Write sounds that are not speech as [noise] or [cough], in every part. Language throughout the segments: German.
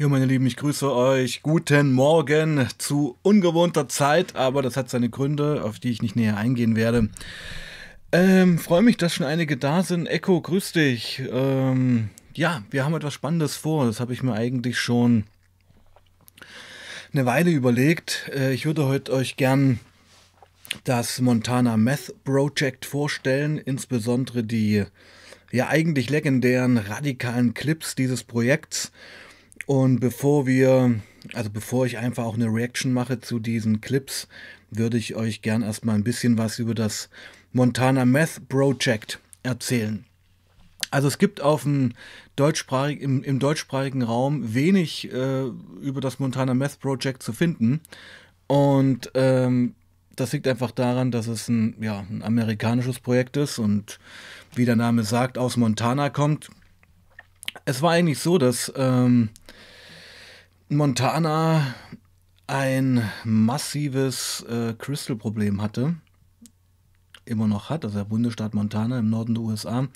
Ja, meine Lieben, ich grüße euch. Guten Morgen zu ungewohnter Zeit, aber das hat seine Gründe, auf die ich nicht näher eingehen werde. Ähm, freue mich, dass schon einige da sind. Echo, grüß dich. Ähm, ja, wir haben etwas Spannendes vor. Das habe ich mir eigentlich schon eine Weile überlegt. Äh, ich würde heute euch gern das Montana Meth Project vorstellen, insbesondere die ja eigentlich legendären radikalen Clips dieses Projekts. Und bevor wir, also bevor ich einfach auch eine Reaction mache zu diesen Clips, würde ich euch gern erstmal ein bisschen was über das Montana Meth Project erzählen. Also es gibt auf dem deutschsprachig, im, im deutschsprachigen Raum wenig äh, über das Montana Meth Project zu finden. Und ähm, das liegt einfach daran, dass es ein, ja, ein amerikanisches Projekt ist und wie der Name sagt, aus Montana kommt. Es war eigentlich so, dass ähm, Montana ein massives äh, Crystal-Problem hatte, immer noch hat, also der Bundesstaat Montana im Norden der USA,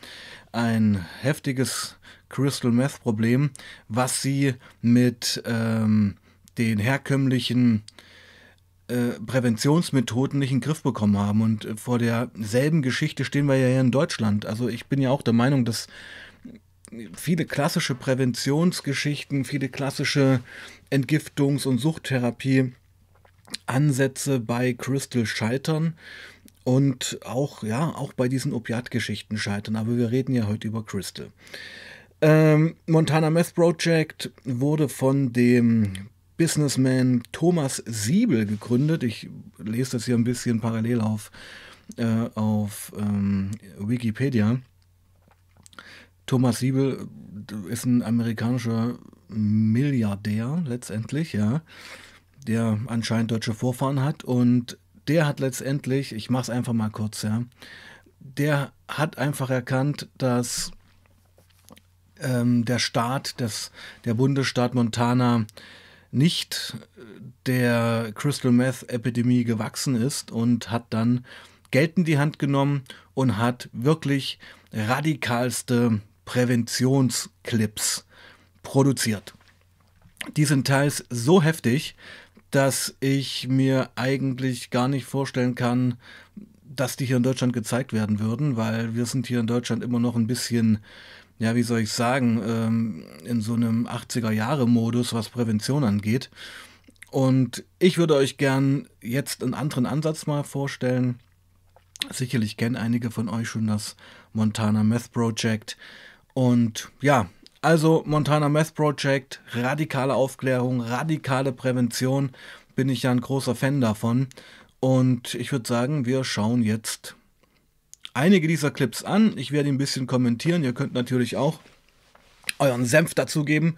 ein heftiges Crystal Meth-Problem, was sie mit ähm, den herkömmlichen äh, Präventionsmethoden nicht in den Griff bekommen haben. Und äh, vor derselben Geschichte stehen wir ja hier in Deutschland. Also ich bin ja auch der Meinung, dass viele klassische Präventionsgeschichten, viele klassische Entgiftungs- und Suchttherapie-Ansätze bei Crystal scheitern und auch, ja, auch bei diesen Opiatgeschichten scheitern. Aber wir reden ja heute über Crystal. Ähm, Montana Meth Project wurde von dem Businessman Thomas Siebel gegründet. Ich lese das hier ein bisschen parallel auf, äh, auf ähm, Wikipedia. Thomas Siebel ist ein amerikanischer Milliardär letztendlich, ja, der anscheinend deutsche Vorfahren hat. Und der hat letztendlich, ich mache es einfach mal kurz, ja, der hat einfach erkannt, dass ähm, der Staat, des, der Bundesstaat Montana nicht der Crystal Meth Epidemie gewachsen ist und hat dann Geld in die Hand genommen und hat wirklich radikalste Präventionsclips produziert. Die sind teils so heftig, dass ich mir eigentlich gar nicht vorstellen kann, dass die hier in Deutschland gezeigt werden würden, weil wir sind hier in Deutschland immer noch ein bisschen, ja, wie soll ich sagen, ähm, in so einem 80er-Jahre-Modus, was Prävention angeht. Und ich würde euch gern jetzt einen anderen Ansatz mal vorstellen. Sicherlich kennen einige von euch schon das Montana Meth Project. Und ja, also Montana Meth Project, radikale Aufklärung, radikale Prävention, bin ich ja ein großer Fan davon. Und ich würde sagen, wir schauen jetzt einige dieser Clips an. Ich werde ein bisschen kommentieren. Ihr könnt natürlich auch euren Senf dazugeben.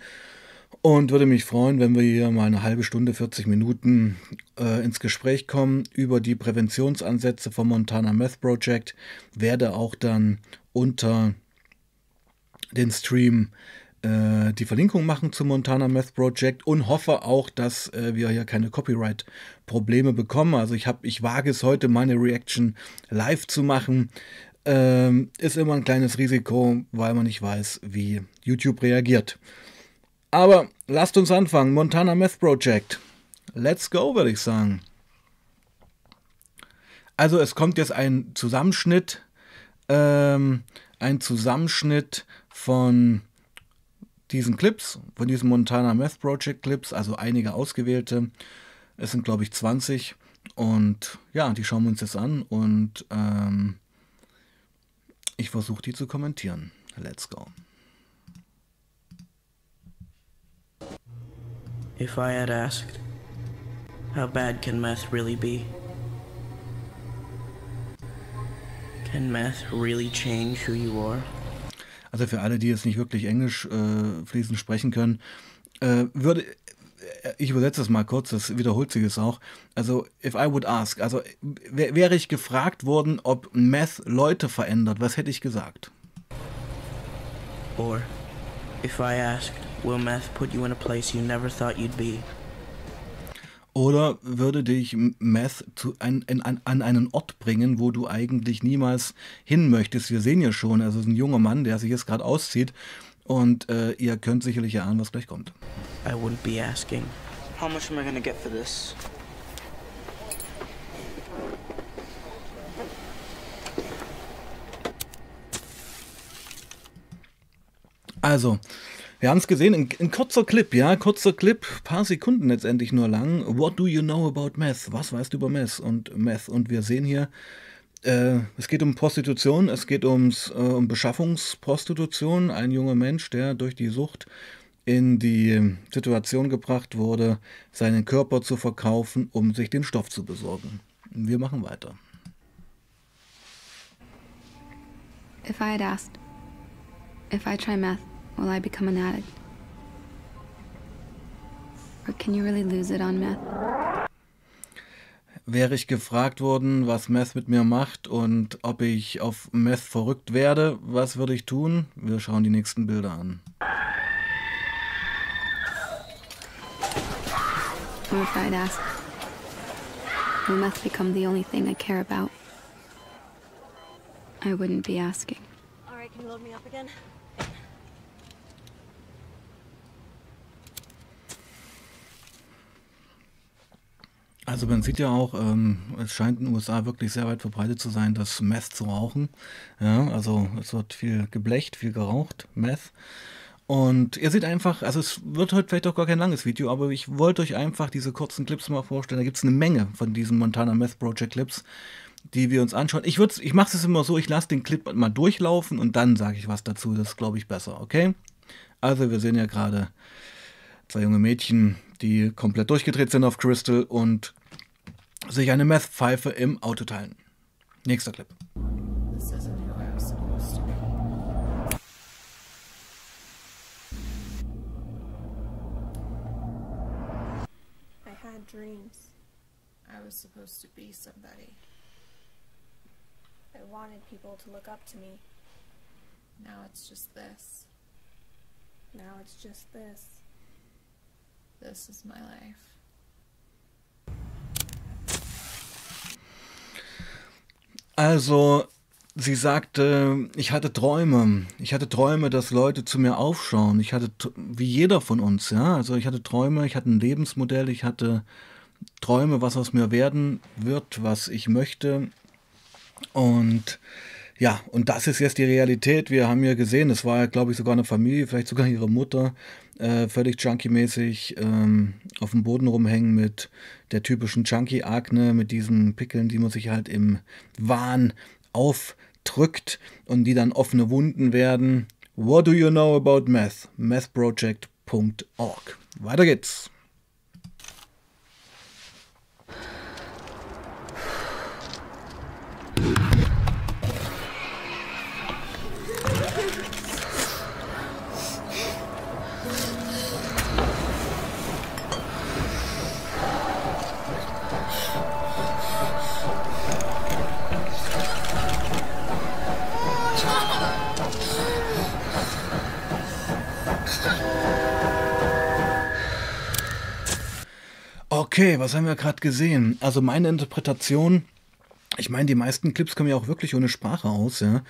Und würde mich freuen, wenn wir hier mal eine halbe Stunde, 40 Minuten äh, ins Gespräch kommen über die Präventionsansätze vom Montana Meth Project. Werde auch dann unter den Stream äh, die Verlinkung machen zum Montana Meth Project und hoffe auch, dass äh, wir hier keine Copyright-Probleme bekommen. Also ich, hab, ich wage es heute, meine Reaction live zu machen. Ähm, ist immer ein kleines Risiko, weil man nicht weiß, wie YouTube reagiert. Aber lasst uns anfangen. Montana Meth Project. Let's go, würde ich sagen. Also es kommt jetzt ein Zusammenschnitt, ähm, ein Zusammenschnitt von diesen Clips, von diesen Montana Meth Project Clips, also einige ausgewählte. Es sind, glaube ich, 20. Und ja, die schauen wir uns jetzt an und ähm, ich versuche die zu kommentieren. Let's go. If I had asked, how bad can meth really be? Can meth really change who you are? Also für alle, die jetzt nicht wirklich Englisch äh, fließend sprechen können, äh, würde äh, ich übersetze es mal kurz, das wiederholt sich es auch. Also, if I would ask, also wäre ich gefragt worden, ob Meth Leute verändert, was hätte ich gesagt? Or, if I asked, will meth put you in a place you never thought you'd be? Oder würde dich Meth zu ein, in, an, an einen Ort bringen, wo du eigentlich niemals hin möchtest? Wir sehen ja schon, also ein junger Mann, der sich jetzt gerade auszieht und äh, ihr könnt sicherlich erahnen, was gleich kommt. I wouldn't be asking. How much am I gonna get for this? Also, wir haben es gesehen, ein, ein, kurzer Clip, ja, kurzer Clip, paar Sekunden letztendlich nur lang. What do you know about Meth? Was weißt du über Meth und Meth? Und wir sehen hier, äh, es geht um Prostitution, es geht ums, äh, um Beschaffungsprostitution. Ein junger Mensch, der durch die Sucht in die Situation gebracht wurde, seinen Körper zu verkaufen, um sich den Stoff zu besorgen. Wir machen weiter. If I had asked, if I try meth, will I become an addict? Or can you really lose it on meth? Wäre ich gefragt worden, was Meth mit mir macht und ob ich auf Meth verrückt werde, was würde ich tun? Wir schauen die nächsten Bilder an. Or if I'd ask, will meth become the only thing I care about? I wouldn't be asking. All right, can you load me up again? Also man sieht ja auch, ähm, es scheint in den USA wirklich sehr weit verbreitet zu sein, das Meth zu rauchen. Ja, also es wird viel geblecht, viel geraucht, Meth. Und ihr seht einfach, also es wird heute vielleicht auch gar kein langes Video, aber ich wollte euch einfach diese kurzen Clips mal vorstellen. Da gibt es eine Menge von diesen Montana Meth Project Clips, die wir uns anschauen. Ich, ich mache es immer so, ich lasse den Clip mal durchlaufen und dann sage ich was dazu. Das glaube ich, besser, okay? Also wir sehen ja gerade zwei junge Mädchen, die komplett durchgedreht sind auf Crystal und sich eine Meth-Pfeife im Auto teilen. Nächster Clip. This isn't who I was supposed to be. I had dreams. I was supposed to be somebody. I wanted people to look up to me. Now it's just this. Now it's just this. This is my life. Also, sie sagte, ich hatte Träume. Ich hatte Träume, dass Leute zu mir aufschauen. Ich hatte, wie jeder von uns, ja. Also, ich hatte Träume, ich hatte ein Lebensmodell, ich hatte Träume, was aus mir werden wird, was ich möchte. Und ja, und das ist jetzt die Realität. Wir haben ja gesehen, es war, glaube ich, sogar eine Familie, vielleicht sogar ihre Mutter, äh, völlig junkie-mäßig ähm, auf dem Boden rumhängen mit der typischen Junkie-Akne, mit diesen Pickeln, die man sich halt im Wahn aufdrückt und die dann offene Wunden werden. What do you know about meth? methproject.org. Weiter geht's. Okay, was haben wir gerade gesehen? Also meine Interpretation, ich meine, die meisten Clips kommen ja auch wirklich ohne Sprache aus, ja.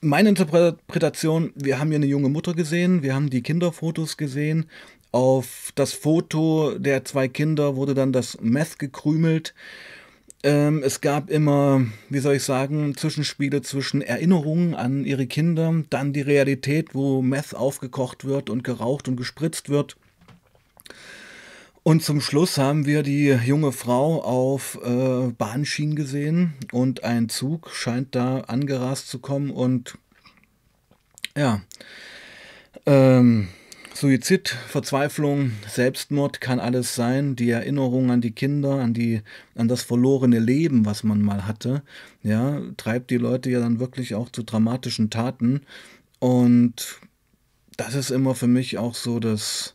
Meine Interpretation, wir haben hier eine junge Mutter gesehen, wir haben die Kinderfotos gesehen. Auf das Foto der zwei Kinder wurde dann das Meth gekrümelt. Ähm, es gab immer, wie soll ich sagen, Zwischenspiele zwischen Erinnerungen an ihre Kinder, dann die Realität, wo Meth aufgekocht wird und geraucht und gespritzt wird. Und zum Schluss haben wir die junge Frau auf äh, Bahnschienen gesehen und ein Zug scheint da angerast zu kommen und ja, ähm, Suizid, Verzweiflung, Selbstmord kann alles sein. Die Erinnerung an die Kinder, an die, an das verlorene Leben, was man mal hatte, ja, treibt die Leute ja dann wirklich auch zu dramatischen Taten. Und das ist immer für mich auch so das,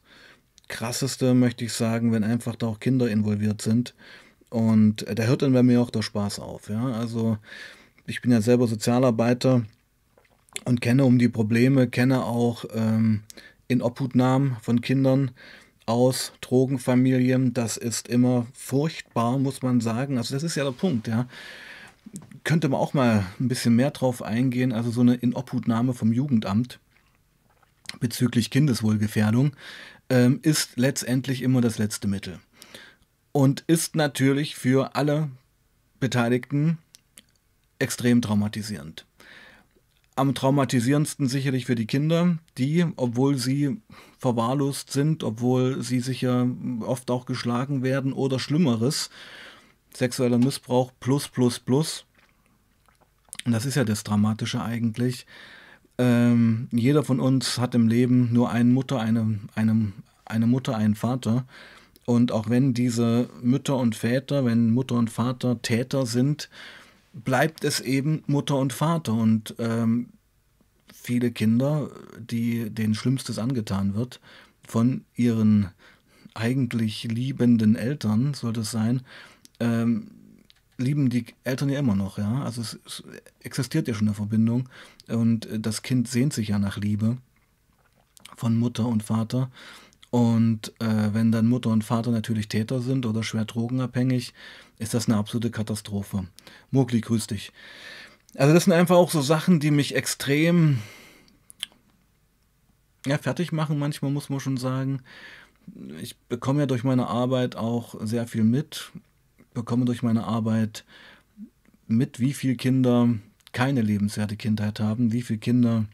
krasseste, möchte ich sagen, wenn einfach da auch Kinder involviert sind. Und da hört dann bei mir auch der Spaß auf. Ja? Also ich bin ja selber Sozialarbeiter und kenne um die Probleme, kenne auch ähm, in Obhutnahmen von Kindern aus Drogenfamilien. Das ist immer furchtbar, muss man sagen. Also das ist ja der Punkt, ja. Könnte man auch mal ein bisschen mehr drauf eingehen. Also so eine Inobhutnahme vom Jugendamt bezüglich Kindeswohlgefährdung, ähm, ist letztendlich immer das letzte Mittel. Und ist natürlich für alle Beteiligten extrem traumatisierend. Am traumatisierendsten sicherlich für die Kinder, die, obwohl sie verwahrlost sind, obwohl sie sicher oft auch geschlagen werden oder Schlimmeres, sexueller Missbrauch plus plus plus, und das ist ja das Dramatische eigentlich, ähm, jeder von uns hat im Leben nur eine Mutter, eine, eine, eine Mutter, einen Vater. Und auch wenn diese Mütter und Väter, wenn Mutter und Vater Täter sind, bleibt es eben Mutter und Vater. Und ähm, viele Kinder, die denen Schlimmstes angetan wird, von ihren eigentlich liebenden Eltern, sollte es sein, ähm, lieben die Eltern ja immer noch, ja. Also es, es, existiert ja schon eine Verbindung und das Kind sehnt sich ja nach Liebe von Mutter und Vater. Und äh, wenn dann Mutter und Vater natürlich Täter sind oder schwer drogenabhängig, ist das eine absolute Katastrophe. Mogli, grüß dich. Also das sind einfach auch so Sachen, die mich extrem ja, fertig machen, manchmal muss man schon sagen. Ich bekomme ja durch meine Arbeit auch sehr viel mit bekomme durch meine Arbeit mit, wie viele Kinder keine lebenswerte Kindheit haben, wie viele Kinder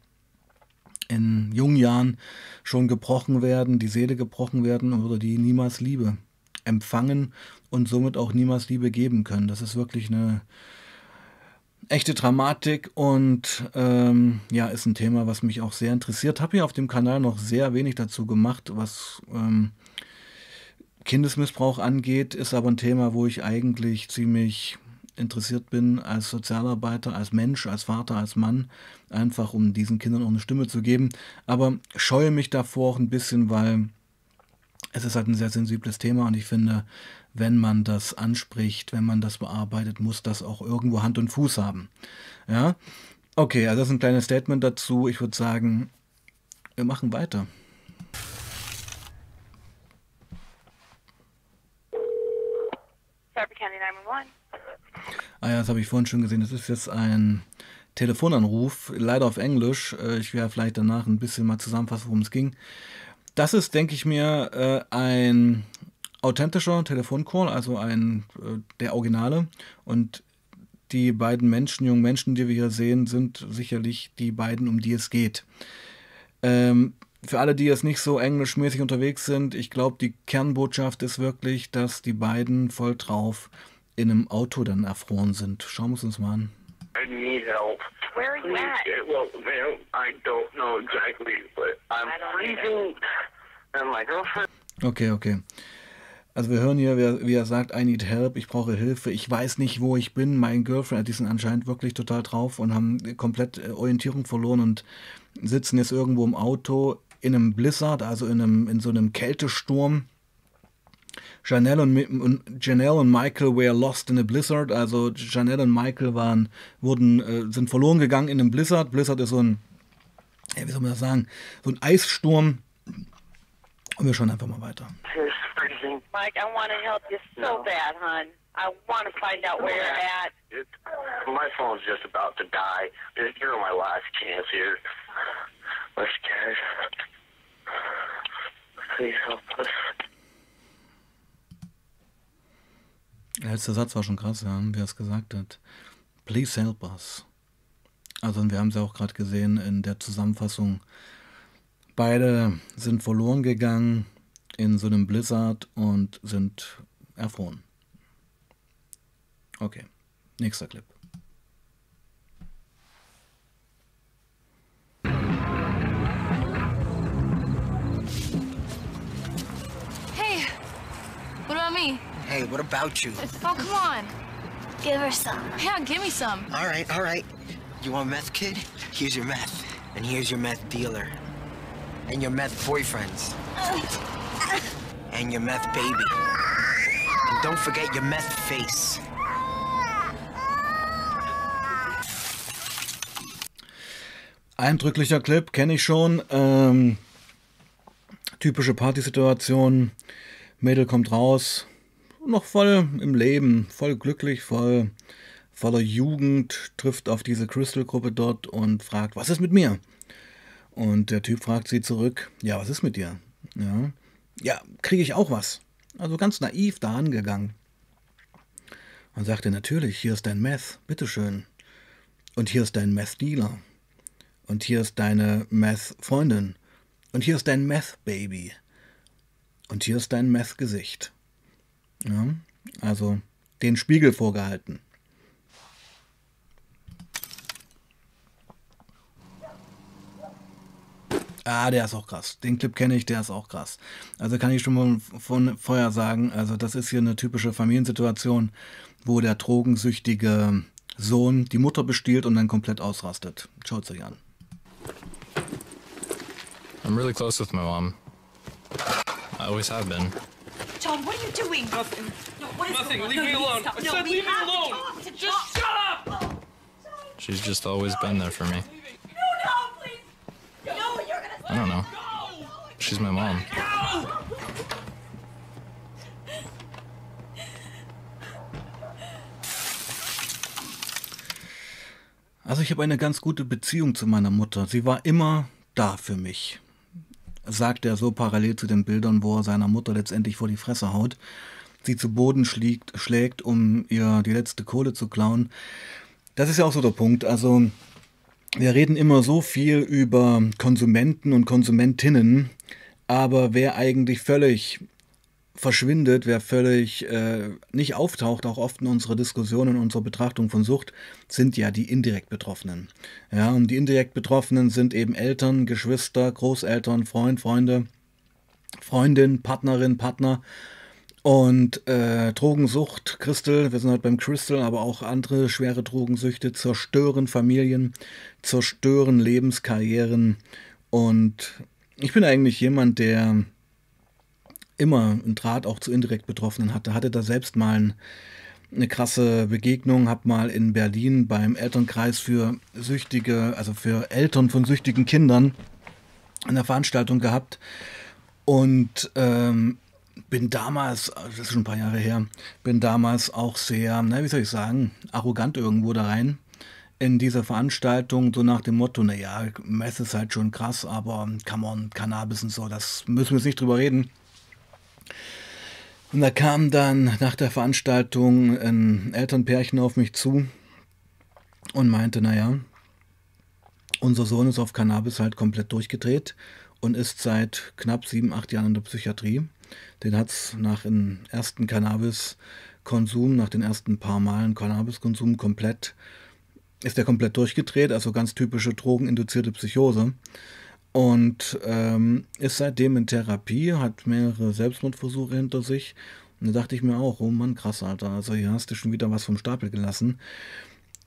in jungen Jahren schon gebrochen werden, die Seele gebrochen werden oder die niemals Liebe empfangen und somit auch niemals Liebe geben können. Das ist wirklich eine echte Dramatik und ähm, ja, ist ein Thema, was mich auch sehr interessiert. Habe hier auf dem Kanal noch sehr wenig dazu gemacht, was ähm, Kindesmissbrauch angeht, ist aber ein Thema, wo ich eigentlich ziemlich interessiert bin als Sozialarbeiter, als Mensch, als Vater, als Mann, einfach um diesen Kindern auch eine Stimme zu geben. Aber scheue mich davor auch ein bisschen, weil es ist halt ein sehr sensibles Thema und ich finde, wenn man das anspricht, wenn man das bearbeitet, muss das auch irgendwo Hand und Fuß haben. Ja, okay, also das ist ein kleines Statement dazu. Ich würde sagen, wir machen weiter. Sarpy County 911. Ah ja, das habe ich vorhin schon gesehen. Das ist jetzt ein Telefonanruf, leider auf Englisch. Äh, ich werde vielleicht danach ein bisschen mal zusammenfassen, worum es ging. Das ist, denke ich mir, äh, ein authentischer Telefoncall, also ein äh, der Originale. Und die beiden Menschen, jungen Menschen, die wir hier sehen, sind sicherlich die beiden, um die es geht. Ähm, für alle, die jetzt nicht so englischmäßig unterwegs sind, ich glaube, die Kernbotschaft ist wirklich, dass die beiden voll drauf in einem Auto dann erfroren sind. Schauen wir es uns mal an. I need help. Where are you Please, at? well, ma'am, I don't know exactly, but I'm freezing, and my girlfriend. Okay, okay. Also wir hören hier, wie er, wie er sagt, I need help, ich brauche Hilfe, ich weiß nicht, wo ich bin. Mein Girlfriend, die sind anscheinend wirklich total drauf und haben komplett äh, Orientierung verloren und sitzen jetzt irgendwo im Auto in einem Blizzard, also in, einem, in so einem Kältesturm. Janelle und, Mi- und Janelle und Michael were lost in a blizzard. Also Janelle und Michael waren, wurden, äh, sind verloren gegangen in einem Blizzard. Blizzard ist so ein, ja, wie soll man das sagen, so ein Eissturm. Und wir schauen einfach mal weiter. It's freezing. Mike, I want to help you so No. bad, hon. I want to find out where you're at. It, my phone's just about to die. You're my last chance here. We're scared. Please help us. Der letzte Satz war schon krass, ja, wie er es gesagt hat. Please help us. Also wir haben es ja auch gerade gesehen in der Zusammenfassung. Beide sind verloren gegangen in so einem Blizzard und sind erfroren. Okay, nächster Clip. Hey, what about you? Oh, come on. Give her some. Yeah, give me some. All right, all right. You want meth, kid? Here's your meth. And here's your meth dealer. And your meth boyfriends. And your meth baby. And don't forget your meth face. Eindrücklicher Clip, kenne ich schon. Ähm, typische Partysituation. Mädel kommt raus, noch voll im Leben, voll glücklich, voll voller Jugend, trifft auf diese Crystal-Gruppe dort und fragt, was ist mit mir? Und der Typ fragt sie zurück, ja, was ist mit dir? Ja, ja kriege ich auch was? Also ganz naiv da angegangen. Und sagte, natürlich, hier ist dein Meth, bitteschön. Und hier ist dein Meth-Dealer. Und hier ist deine Meth-Freundin. Und hier ist dein Meth-Baby. Und hier ist dein Meth-Gesicht. Ja, also den Spiegel vorgehalten. Ah, der ist auch krass. Den Clip kenne ich, der ist auch krass. Also kann ich schon von, von vorher sagen, also das ist hier eine typische Familiensituation, wo der drogensüchtige Sohn die Mutter bestiehlt und dann komplett ausrastet. Schaut euch an. I'm really close with my mom. I always have been. John, what are you doing? Nothing. No, what is Nothing. going on? Leave No, me alone. stop. I no, said leave me alone. Just shut up. She's just always been there for me. No, no, please. No, you're gonna. I don't know. She's my mom. Also ich habe eine ganz gute Beziehung zu meiner Mutter. Sie war immer da für mich. Sagt er so parallel zu den Bildern, wo er seiner Mutter letztendlich vor die Fresse haut, sie zu Boden schlägt, schlägt, um ihr die letzte Kohle zu klauen. Das ist ja auch so der Punkt. Also wir reden immer so viel über Konsumenten und Konsumentinnen, aber wer eigentlich völlig verschwindet, wer völlig äh, nicht auftaucht, auch oft in unserer Diskussion und unserer Betrachtung von Sucht, sind ja die indirekt Betroffenen. Ja, und die indirekt Betroffenen sind eben Eltern, Geschwister, Großeltern, Freund, Freunde, Freundin, Partnerin, Partner. Und äh, Drogensucht, Crystal, wir sind heute beim Crystal, aber auch andere schwere Drogensüchte zerstören Familien, zerstören Lebenskarrieren. Und ich bin eigentlich jemand, der immer einen Draht auch zu indirekt Betroffenen hatte. Hatte da selbst mal ein, eine krasse Begegnung, habe mal in Berlin beim Elternkreis für Süchtige, also für Eltern von süchtigen Kindern eine Veranstaltung gehabt und ähm, bin damals, das ist schon ein paar Jahre her, bin damals auch sehr, na, wie soll ich sagen, arrogant irgendwo da rein in dieser Veranstaltung, so nach dem Motto, naja, Mess ist halt schon krass, aber come on, Cannabis und so, das müssen wir jetzt nicht drüber reden. Und da kam dann nach der Veranstaltung ein Elternpärchen auf mich zu und meinte, naja, unser Sohn ist auf Cannabis halt komplett durchgedreht und ist seit knapp sieben, acht Jahren in der Psychiatrie. Den hat es nach dem ersten Cannabiskonsum, nach den ersten paar Malen Cannabiskonsum komplett, ist er komplett durchgedreht, also ganz typische drogeninduzierte Psychose. Und ähm, ist seitdem in Therapie, hat mehrere Selbstmordversuche hinter sich. Und da dachte ich mir auch, oh Mann, krass, Alter, also hier hast du schon wieder was vom Stapel gelassen.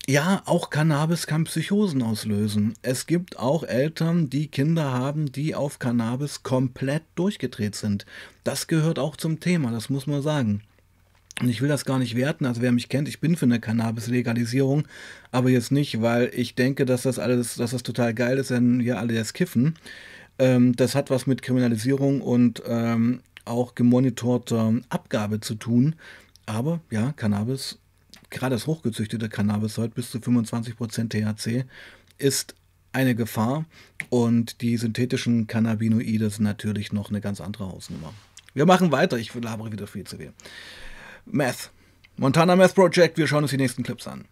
Ja, auch Cannabis kann Psychosen auslösen. Es gibt auch Eltern, die Kinder haben, die auf Cannabis komplett durchgedreht sind. Das gehört auch zum Thema, das muss man sagen. Und ich will das gar nicht werten, also wer mich kennt, ich bin für eine Cannabis-Legalisierung, aber jetzt nicht, weil ich denke, dass das alles, dass das total geil ist, wenn wir alle das kiffen. Ähm, das hat was mit Kriminalisierung und ähm, auch gemonitorter Abgabe zu tun. Aber ja, Cannabis, gerade das hochgezüchtete Cannabis heute bis zu 25% THC, ist eine Gefahr und die synthetischen Cannabinoide sind natürlich noch eine ganz andere Hausnummer. Wir machen weiter, ich labere wieder viel zu viel. Meth. Montana Meth Project, wir schauen uns die nächsten Clips an.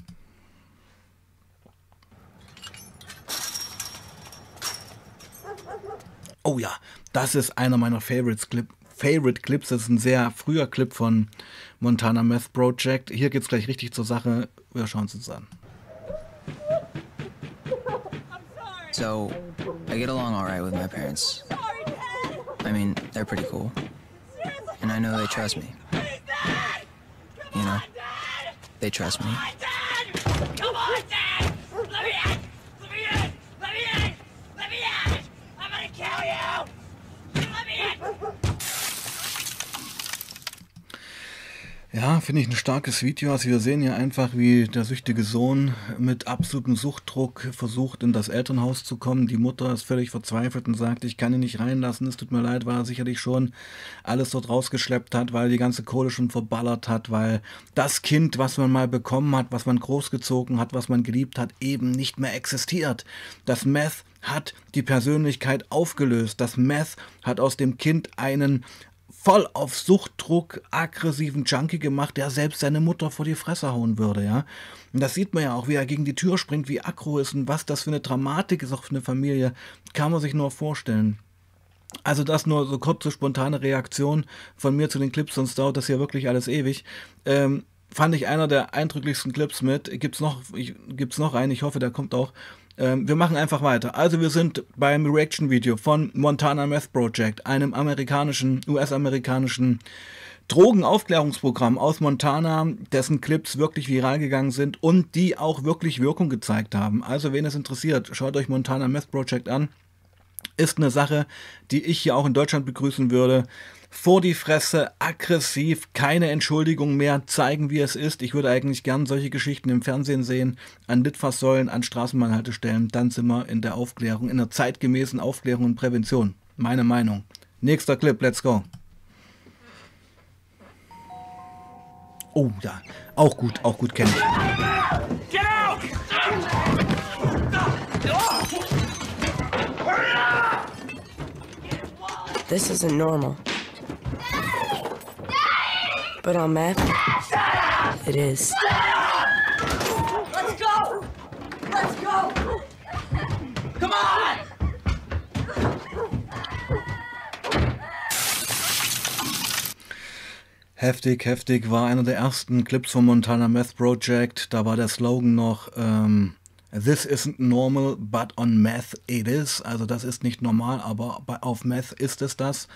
Oh ja, das ist einer meiner Favorites Clip, Favorite Clips. Das ist ein sehr früher Clip von Montana Meth Project. Hier geht's gleich richtig zur Sache. Wir schauen uns das an. So, I get along all right with my parents. I mean, they're pretty cool. And I know they trust me. You know, they trust me. Come on, Dad! Ja, finde ich ein starkes Video. Also wir sehen ja einfach, wie der süchtige Sohn mit absolutem Suchtdruck versucht, in das Elternhaus zu kommen. Die Mutter ist völlig verzweifelt und sagt, ich kann ihn nicht reinlassen. Es tut mir leid, weil er sicherlich schon alles dort rausgeschleppt hat, weil die ganze Kohle schon verballert hat, weil das Kind, was man mal bekommen hat, was man großgezogen hat, was man geliebt hat, eben nicht mehr existiert. Das Meth hat die Persönlichkeit aufgelöst. Das Meth hat aus dem Kind einen voll auf Suchtdruck aggressiven Junkie gemacht, der selbst seine Mutter vor die Fresse hauen würde, ja. Und das sieht man ja auch, wie er gegen die Tür springt, wie aggro ist und was das für eine Dramatik ist auch für eine Familie, kann man sich nur vorstellen. Also das nur so kurze spontane Reaktion von mir zu den Clips, sonst dauert das ja wirklich alles ewig. Ähm, fand ich einer der eindrücklichsten Clips mit. Gibt's noch, ich, gibt's noch einen, ich hoffe, der kommt auch. Ähm, wir machen einfach weiter. Also wir sind beim Reaction-Video von Montana Meth Project, einem amerikanischen, US-amerikanischen Drogenaufklärungsprogramm aus Montana, dessen Clips wirklich viral gegangen sind und die auch wirklich Wirkung gezeigt haben. Also wen es interessiert, schaut euch Montana Meth Project an. Ist eine Sache, die ich hier auch in Deutschland begrüßen würde vor die Fresse, aggressiv, keine Entschuldigung mehr, zeigen, wie es ist. Ich würde eigentlich gern solche Geschichten im Fernsehen sehen, an Litfaßsäulen, an Straßenbahnhaltestellen. Dann sind wir in der Aufklärung, in der zeitgemäßen Aufklärung und Prävention. Meine Meinung. Nächster Clip, let's go. Oh ja, auch gut, auch gut kenne ich. Get out! This isn't normal. But on meth, it is. Let's go! Let's go! Come on! Heftig, heftig war einer der ersten Clips vom Montana Meth Project. Da war der Slogan noch ähm, This isn't normal, but on meth it is. Also das ist nicht normal, aber auf Meth ist es das.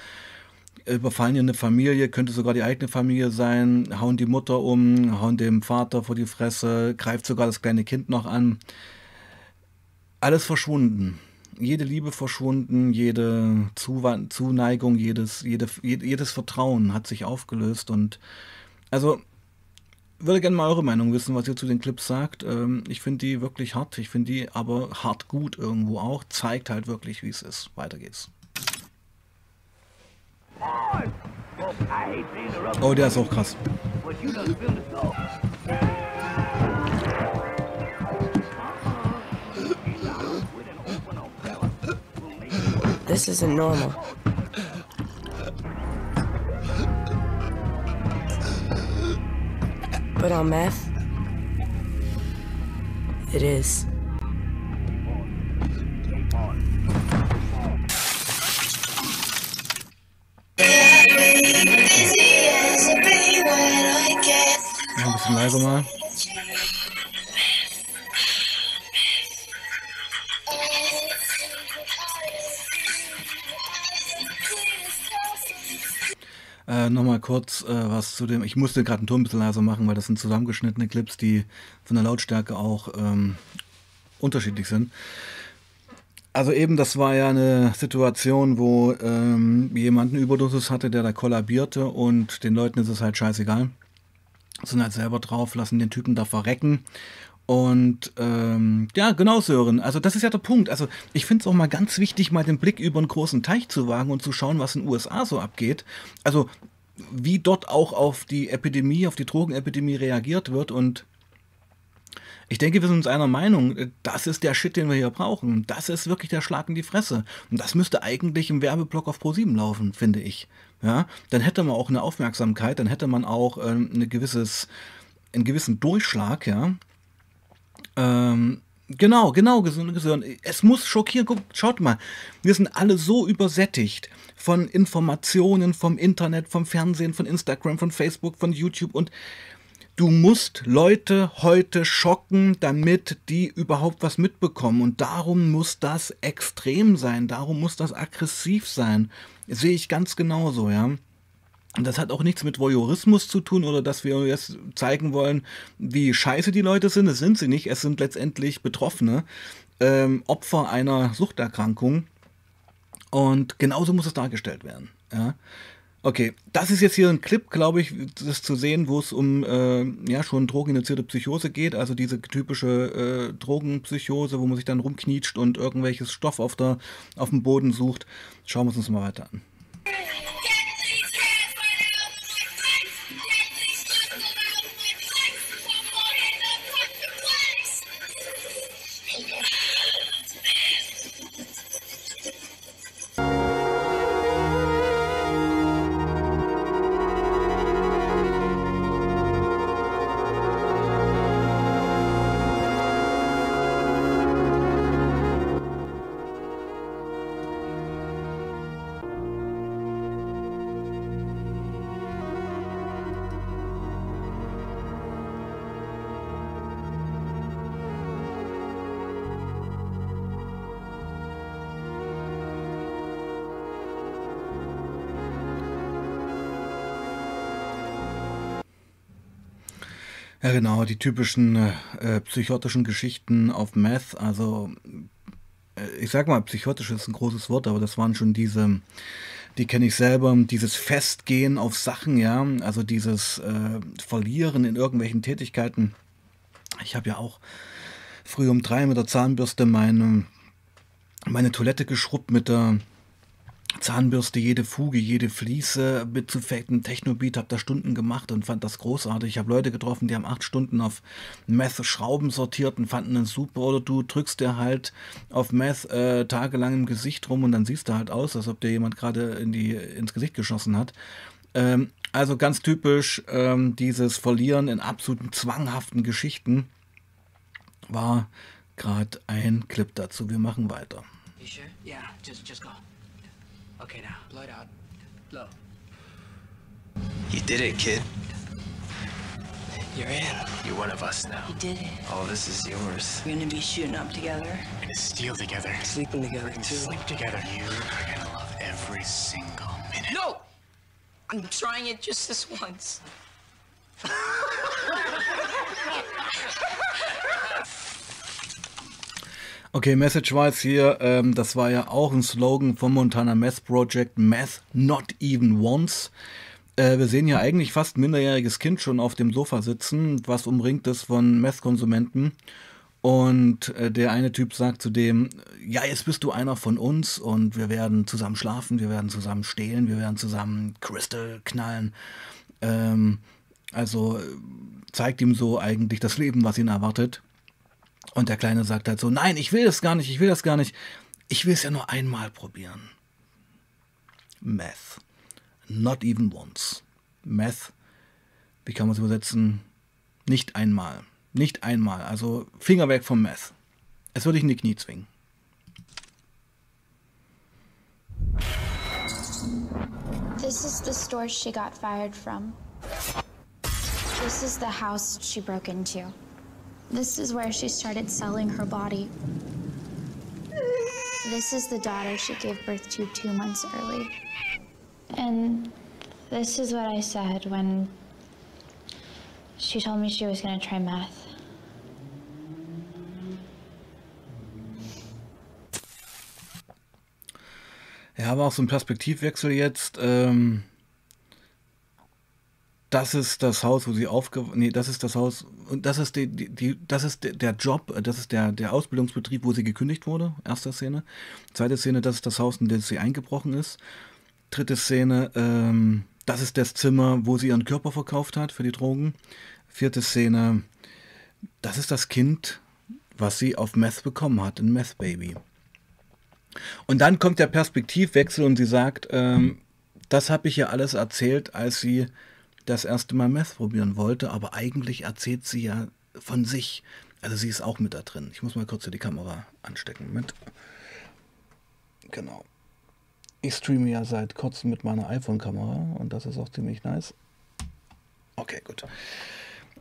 Überfallen eine Familie, könnte sogar die eigene Familie sein, hauen die Mutter um, hauen dem Vater vor die Fresse, greift sogar das kleine Kind noch an. Alles verschwunden jede Liebe verschwunden, jede Zuneigung, jedes, jede, jedes Vertrauen hat sich aufgelöst und also würde gerne mal eure Meinung wissen, was ihr zu den Clips sagt. Ähm, ich finde die wirklich hart, ich finde die aber hart gut irgendwo auch, zeigt halt wirklich, wie es ist. Weiter geht's. Oh, der ist auch krass. This isn't normal. But on meth, it is. Noch ein bisschen leiser mal. Äh, Nochmal kurz äh, was zu dem. Ich musste gerade einen Ton ein bisschen leiser machen, weil das sind zusammengeschnittene Clips, die von der Lautstärke auch ähm, unterschiedlich sind. Also eben, das war ja eine Situation, wo ähm, jemand eine Überdosis hatte, der da kollabierte und den Leuten ist es halt scheißegal. Sind halt selber drauf, lassen den Typen da verrecken. Und ähm, ja, genau, Sören. Also das ist ja der Punkt. Also ich finde es auch mal ganz wichtig, mal den Blick über einen großen Teich zu wagen und zu schauen, was in den USA so abgeht. Also wie dort auch auf die Epidemie, auf die Drogenepidemie reagiert wird. Und ich denke, wir sind uns einer Meinung, das ist der Shit, den wir hier brauchen. Das ist wirklich der Schlag in die Fresse. Und das müsste eigentlich im Werbeblock auf Pro7 laufen, finde ich. Ja, dann hätte man auch eine Aufmerksamkeit, dann hätte man auch ähm, eine gewisses, einen gewissen Durchschlag, ja. Ähm, genau, genau, gesund, Es muss schockieren. Guck, schaut mal, wir sind alle so übersättigt von Informationen vom Internet, vom Fernsehen, von Instagram, von Facebook, von YouTube und du musst Leute heute schocken, damit die überhaupt was mitbekommen. Und darum muss das extrem sein, darum muss das aggressiv sein. Sehe ich ganz genauso, ja. Und das hat auch nichts mit Voyeurismus zu tun oder dass wir jetzt zeigen wollen, wie scheiße die Leute sind. Das sind sie nicht. Es sind letztendlich Betroffene, ähm, Opfer einer Suchterkrankung. Und genauso muss es dargestellt werden. Ja? Okay, das ist jetzt hier ein Clip, glaube ich, das zu sehen, wo es um äh, ja schon drogeninduzierte Psychose geht, also diese typische äh, Drogenpsychose, wo man sich dann rumknietscht und irgendwelches Stoff auf, der, auf dem Boden sucht. Schauen wir uns mal weiter an. Ja, genau, die typischen äh, psychotischen Geschichten auf Meth. Also, äh, ich sag mal, psychotisch ist ein großes Wort, aber das waren schon diese, die kenne ich selber, dieses Festgehen auf Sachen, ja, also dieses äh, Verlieren in irgendwelchen Tätigkeiten. Ich habe ja auch früh um drei mit der Zahnbürste meine, meine Toilette geschrubbt mit der Zahnbürste, jede Fuge, jede Fliese mit zu fetten Technobeat, habe da Stunden gemacht und fand das großartig. Ich habe Leute getroffen, die haben acht Stunden auf Meth Schrauben sortiert und fanden es super. Oder du drückst dir halt auf Meth äh, tagelang im Gesicht rum und dann siehst du halt aus, als ob dir jemand gerade in ins Gesicht geschossen hat. Ähm, also ganz typisch ähm, dieses Verlieren in absoluten zwanghaften Geschichten war gerade ein Clip dazu. Wir machen weiter. You sure? Yeah, just just go. Okay, now blow it out. Blow. You did it, kid. You're in. You're one of us now. You did it. All this is yours. We're gonna be shooting up together. We're gonna steal together. Sleeping together We're gonna too. sleep together. You are gonna love every single minute. No! I'm trying it just this once. [laughs] Okay, Message war jetzt hier, ähm, das war ja auch ein Slogan vom Montana Meth Project, Meth Not Even Once. Äh, wir sehen ja eigentlich fast ein minderjähriges Kind schon auf dem Sofa sitzen, was umringt ist von Meth-Konsumenten. Und äh, der eine Typ sagt zu dem, ja, jetzt bist du einer von uns und wir werden zusammen schlafen, wir werden zusammen stehlen, wir werden zusammen Crystal knallen. Ähm, also zeigt ihm so eigentlich das Leben, was ihn erwartet. Und der Kleine sagt halt so, nein, ich will das gar nicht, ich will das gar nicht. Ich will es ja nur einmal probieren. Meth. Not even once. Meth, wie kann man es übersetzen? Nicht einmal. Nicht einmal. Also Finger weg vom Meth. Es würde ich in die Knie zwingen. This is the store she got fired from. This is the house she broke into. This is where she started selling her body. This is the daughter she gave birth to two months early. And this is what I said when she told me she was gonna try meth. Ja, er aber auch so ein Perspektivwechsel jetzt. Ähm, das ist das Haus, wo sie aufge... Nee, das ist das Haus... Und das ist, die, die, die, das ist der Job, das ist der, der Ausbildungsbetrieb, wo sie gekündigt wurde. Erste Szene. Zweite Szene, das ist das Haus, in das sie eingebrochen ist. Dritte Szene, ähm, das ist das Zimmer, wo sie ihren Körper verkauft hat für die Drogen. Vierte Szene, das ist das Kind, was sie auf Meth bekommen hat, ein Meth-Baby. Und dann kommt der Perspektivwechsel und sie sagt, ähm, das habe ich ihr alles erzählt, als sie das erste Mal Meth probieren wollte, aber eigentlich erzählt sie ja von sich. Also sie ist auch mit da drin. Ich muss mal kurz hier die Kamera anstecken. Mit. Genau. Ich streame ja seit kurzem mit meiner iPhone-Kamera und das ist auch ziemlich nice. Okay, gut.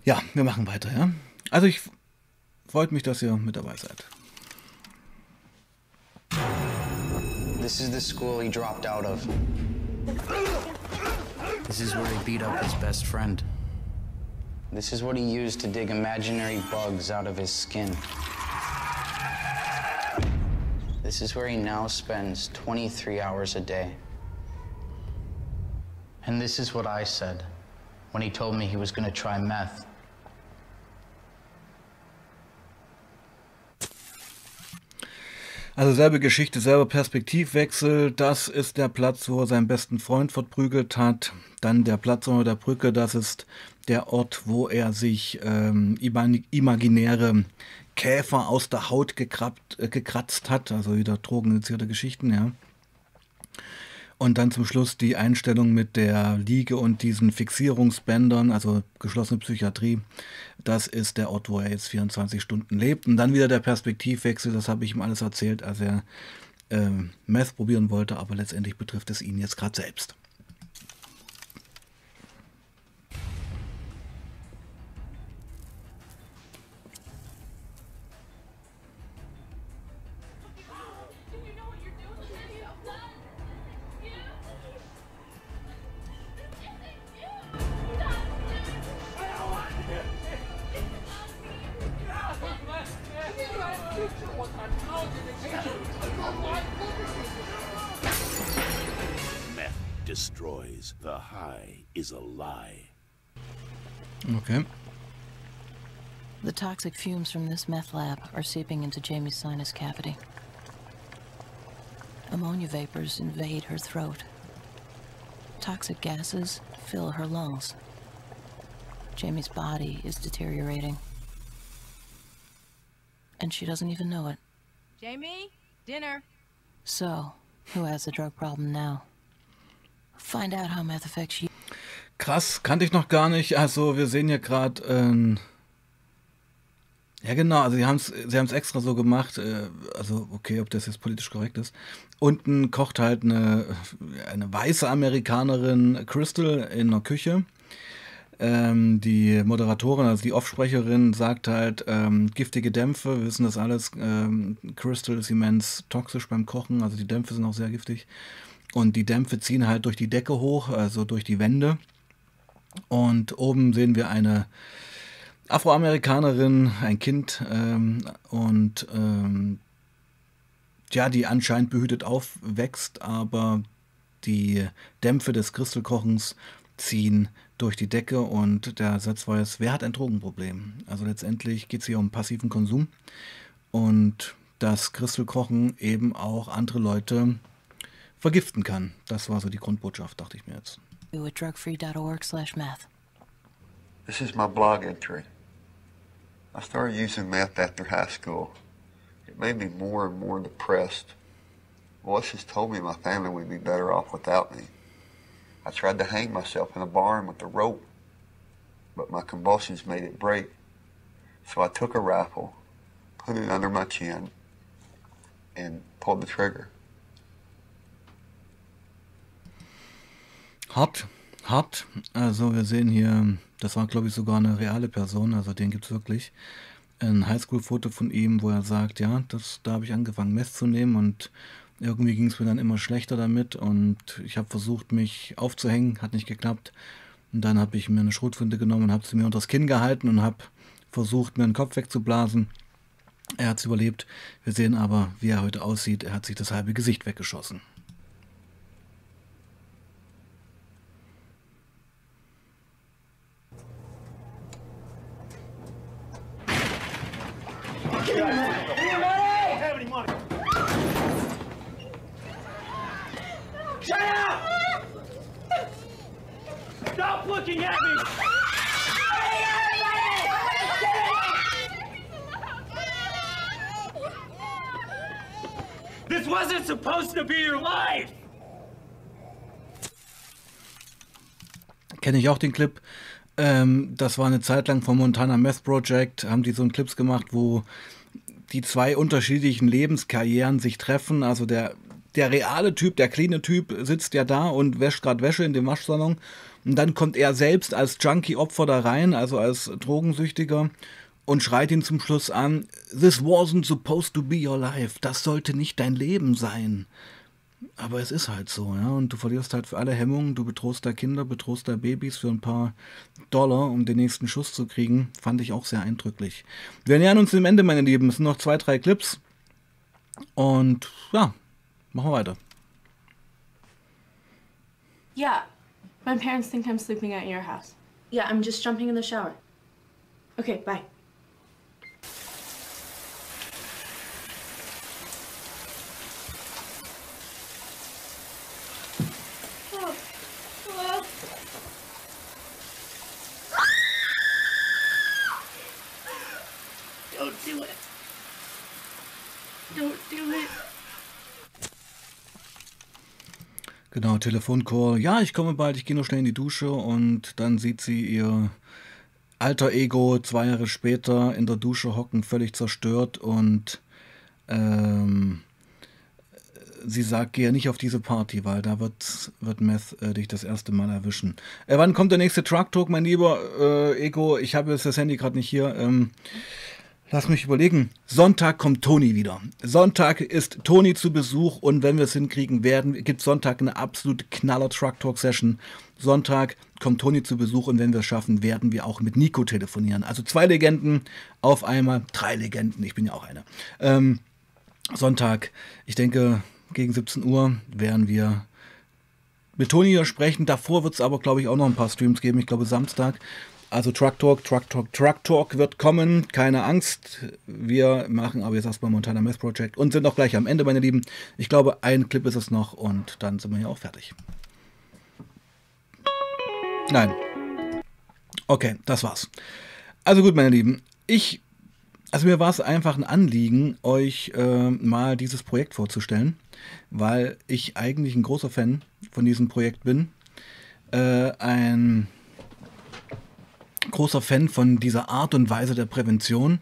Ja, wir machen weiter, ja. Also ich freut mich, dass ihr mit dabei seid. This is the school he dropped out of. This is where he beat up his best friend. This is what he used to dig imaginary bugs out of his skin. This is where he now spends 23 hours a day. And this is what I said when he told me he was gonna try meth. Also selbe Geschichte, selber Perspektivwechsel. Das ist der Platz, wo er seinen besten Freund verprügelt hat. Dann der Platz unter der Brücke, das ist der Ort, wo er sich ähm, imaginäre Käfer aus der Haut gekrabbt, äh, gekratzt hat. Also wieder drogeninitiierte Geschichten, ja. Und dann zum Schluss die Einstellung mit der Liege und diesen Fixierungsbändern, also geschlossene Psychiatrie. Das ist der Ort, wo er jetzt 24 Stunden lebt. Und dann wieder der Perspektivwechsel, das habe ich ihm alles erzählt, als er äh, Meth probieren wollte, aber letztendlich betrifft es ihn jetzt gerade selbst. Toxic fumes from this meth lab are seeping into Jamie's sinus cavity. Ammonia vapors invade her throat. Toxic gases fill her lungs. Jamie's body is deteriorating. And she doesn't even know it. Jamie, dinner. So, who has a drug problem now? Find out how meth affects you. Krass, kannte ich noch gar nicht. Also wir sehen hier gerade, ähm, ja genau, also sie haben es sie haben's extra so gemacht, äh, also okay, ob das jetzt politisch korrekt ist. Unten kocht halt eine, eine weiße Amerikanerin Crystal in der Küche. Ähm, die Moderatorin, also die Offsprecherin, sagt halt, ähm, giftige Dämpfe, wir wissen das alles, ähm, Crystal ist immens toxisch beim Kochen, also die Dämpfe sind auch sehr giftig. Und die Dämpfe ziehen halt durch die Decke hoch, also durch die Wände. Und oben sehen wir eine Afroamerikanerin, ein Kind ähm, und ähm, ja, die anscheinend behütet aufwächst, aber die Dämpfe des Christelkochens ziehen durch die Decke und der Satz war jetzt, wer hat ein Drogenproblem? Also letztendlich geht es hier um passiven Konsum und dass Christelkochen eben auch andere Leute vergiften kann. Das war so die Grundbotschaft, dachte ich mir jetzt. at drugfree.org slash meth. This is my blog entry. I started using meth after high school. It made me more and more depressed. Voices told me my family would be better off without me. I tried to hang myself in a barn with a rope, but my convulsions made it break. So I took a rifle, put it under my chin, and pulled the trigger. Hart, hart. Also wir sehen hier, das war glaube ich sogar eine reale Person, also den gibt es wirklich. Ein Highschool-Foto von ihm, wo er sagt, ja, das, da habe ich angefangen Mess zu nehmen und irgendwie ging es mir dann immer schlechter damit und ich habe versucht, mich aufzuhängen, hat nicht geklappt. Und dann habe ich mir eine Schrotflinte genommen und habe sie mir unter das Kinn gehalten und habe versucht, mir den Kopf wegzublasen. Er hat es überlebt. Wir sehen aber, wie er heute aussieht. Er hat sich das halbe Gesicht weggeschossen. Give me money! Give me money! I don't have any money. Shut up! Stop looking at me! This wasn't supposed to be your life! Kenne ich auch den Clip. Ähm, das war eine Zeit lang vom Montana Meth Project, haben die so einen Clips gemacht, wo die zwei unterschiedlichen Lebenskarrieren sich treffen. Also der, der reale Typ, der cleane Typ sitzt ja da und wäscht gerade Wäsche in dem Waschsalon. Und dann kommt er selbst als Junkie-Opfer da rein, also als Drogensüchtiger, und schreit ihn zum Schluss an, This wasn't supposed to be your life. Das sollte nicht dein Leben sein. Aber es ist halt so, ja. Und du verlierst halt für alle Hemmungen. Du bedrohst da Kinder, bedrohst da Babys für ein paar Dollar, um den nächsten Schuss zu kriegen. Fand ich auch sehr eindrücklich. Wir nähern uns dem Ende, meine Lieben. Es sind noch zwei, drei Clips. Und ja, machen wir weiter. Yeah, My parents think I'm sleeping at your house. Yeah, I'm just jumping in the shower. Okay, bye. Do it. Don't do it. Genau, Telefoncall. Ja, ich komme bald, ich gehe nur schnell in die Dusche und dann sieht sie ihr alter Ego zwei Jahre später in der Dusche hocken, völlig zerstört und ähm, sie sagt, gehe nicht auf diese Party, weil da wird, wird Meth äh, dich das erste Mal erwischen. Äh, wann kommt der nächste Truck Talk, mein lieber äh, Ego? Ich habe jetzt das Handy gerade nicht hier. Ähm, Lass mich überlegen. Sonntag kommt Toni wieder. Sonntag ist Toni zu Besuch und wenn wir es hinkriegen werden, gibt Sonntag eine absolute Knaller Truck Talk Session. Sonntag kommt Toni zu Besuch und wenn wir es schaffen, werden wir auch mit Nico telefonieren. Also zwei Legenden auf einmal, drei Legenden, ich bin ja auch einer. Ähm, Sonntag, ich denke, gegen 17 Uhr werden wir mit Toni hier sprechen. Davor wird es aber, glaube ich, auch noch ein paar Streams geben. Ich glaube, Samstag. Also Truck Talk, Truck Talk, Truck Talk wird kommen. Keine Angst. Wir machen aber jetzt erstmal Montana Mess Project und sind auch gleich am Ende, meine Lieben. Ich glaube, ein Clip ist es noch und dann sind wir hier auch fertig. Nein. Okay, das war's. Also gut, meine Lieben. Ich, also mir war es einfach ein Anliegen, euch äh, mal dieses Projekt vorzustellen, weil ich eigentlich ein großer Fan von diesem Projekt bin. Äh, ein großer Fan von dieser Art und Weise der Prävention.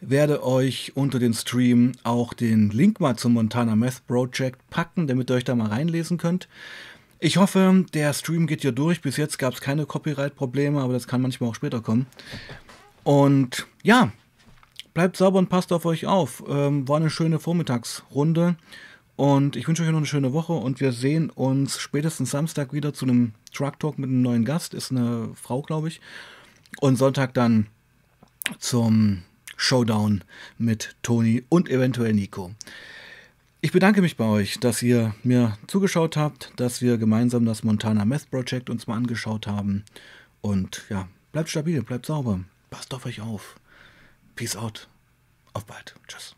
Werde euch unter den Stream auch den Link mal zum Montana Meth Project packen, damit ihr euch da mal reinlesen könnt. Ich hoffe, der Stream geht hier durch. Bis jetzt gab es keine Copyright-Probleme, aber das kann manchmal auch später kommen. Und ja, bleibt sauber und passt auf euch auf. Ähm, war eine schöne Vormittagsrunde. Und ich wünsche euch noch eine schöne Woche und wir sehen uns spätestens Samstag wieder zu einem Truck Talk mit einem neuen Gast. Ist eine Frau, glaube ich. Und Sonntag dann zum Showdown mit Toni und eventuell Nico. Ich bedanke mich bei euch, dass ihr mir zugeschaut habt, dass wir gemeinsam das Montana Meth Project uns mal angeschaut haben. Und ja, bleibt stabil, bleibt sauber, passt auf euch auf. Peace out. Auf bald. Tschüss.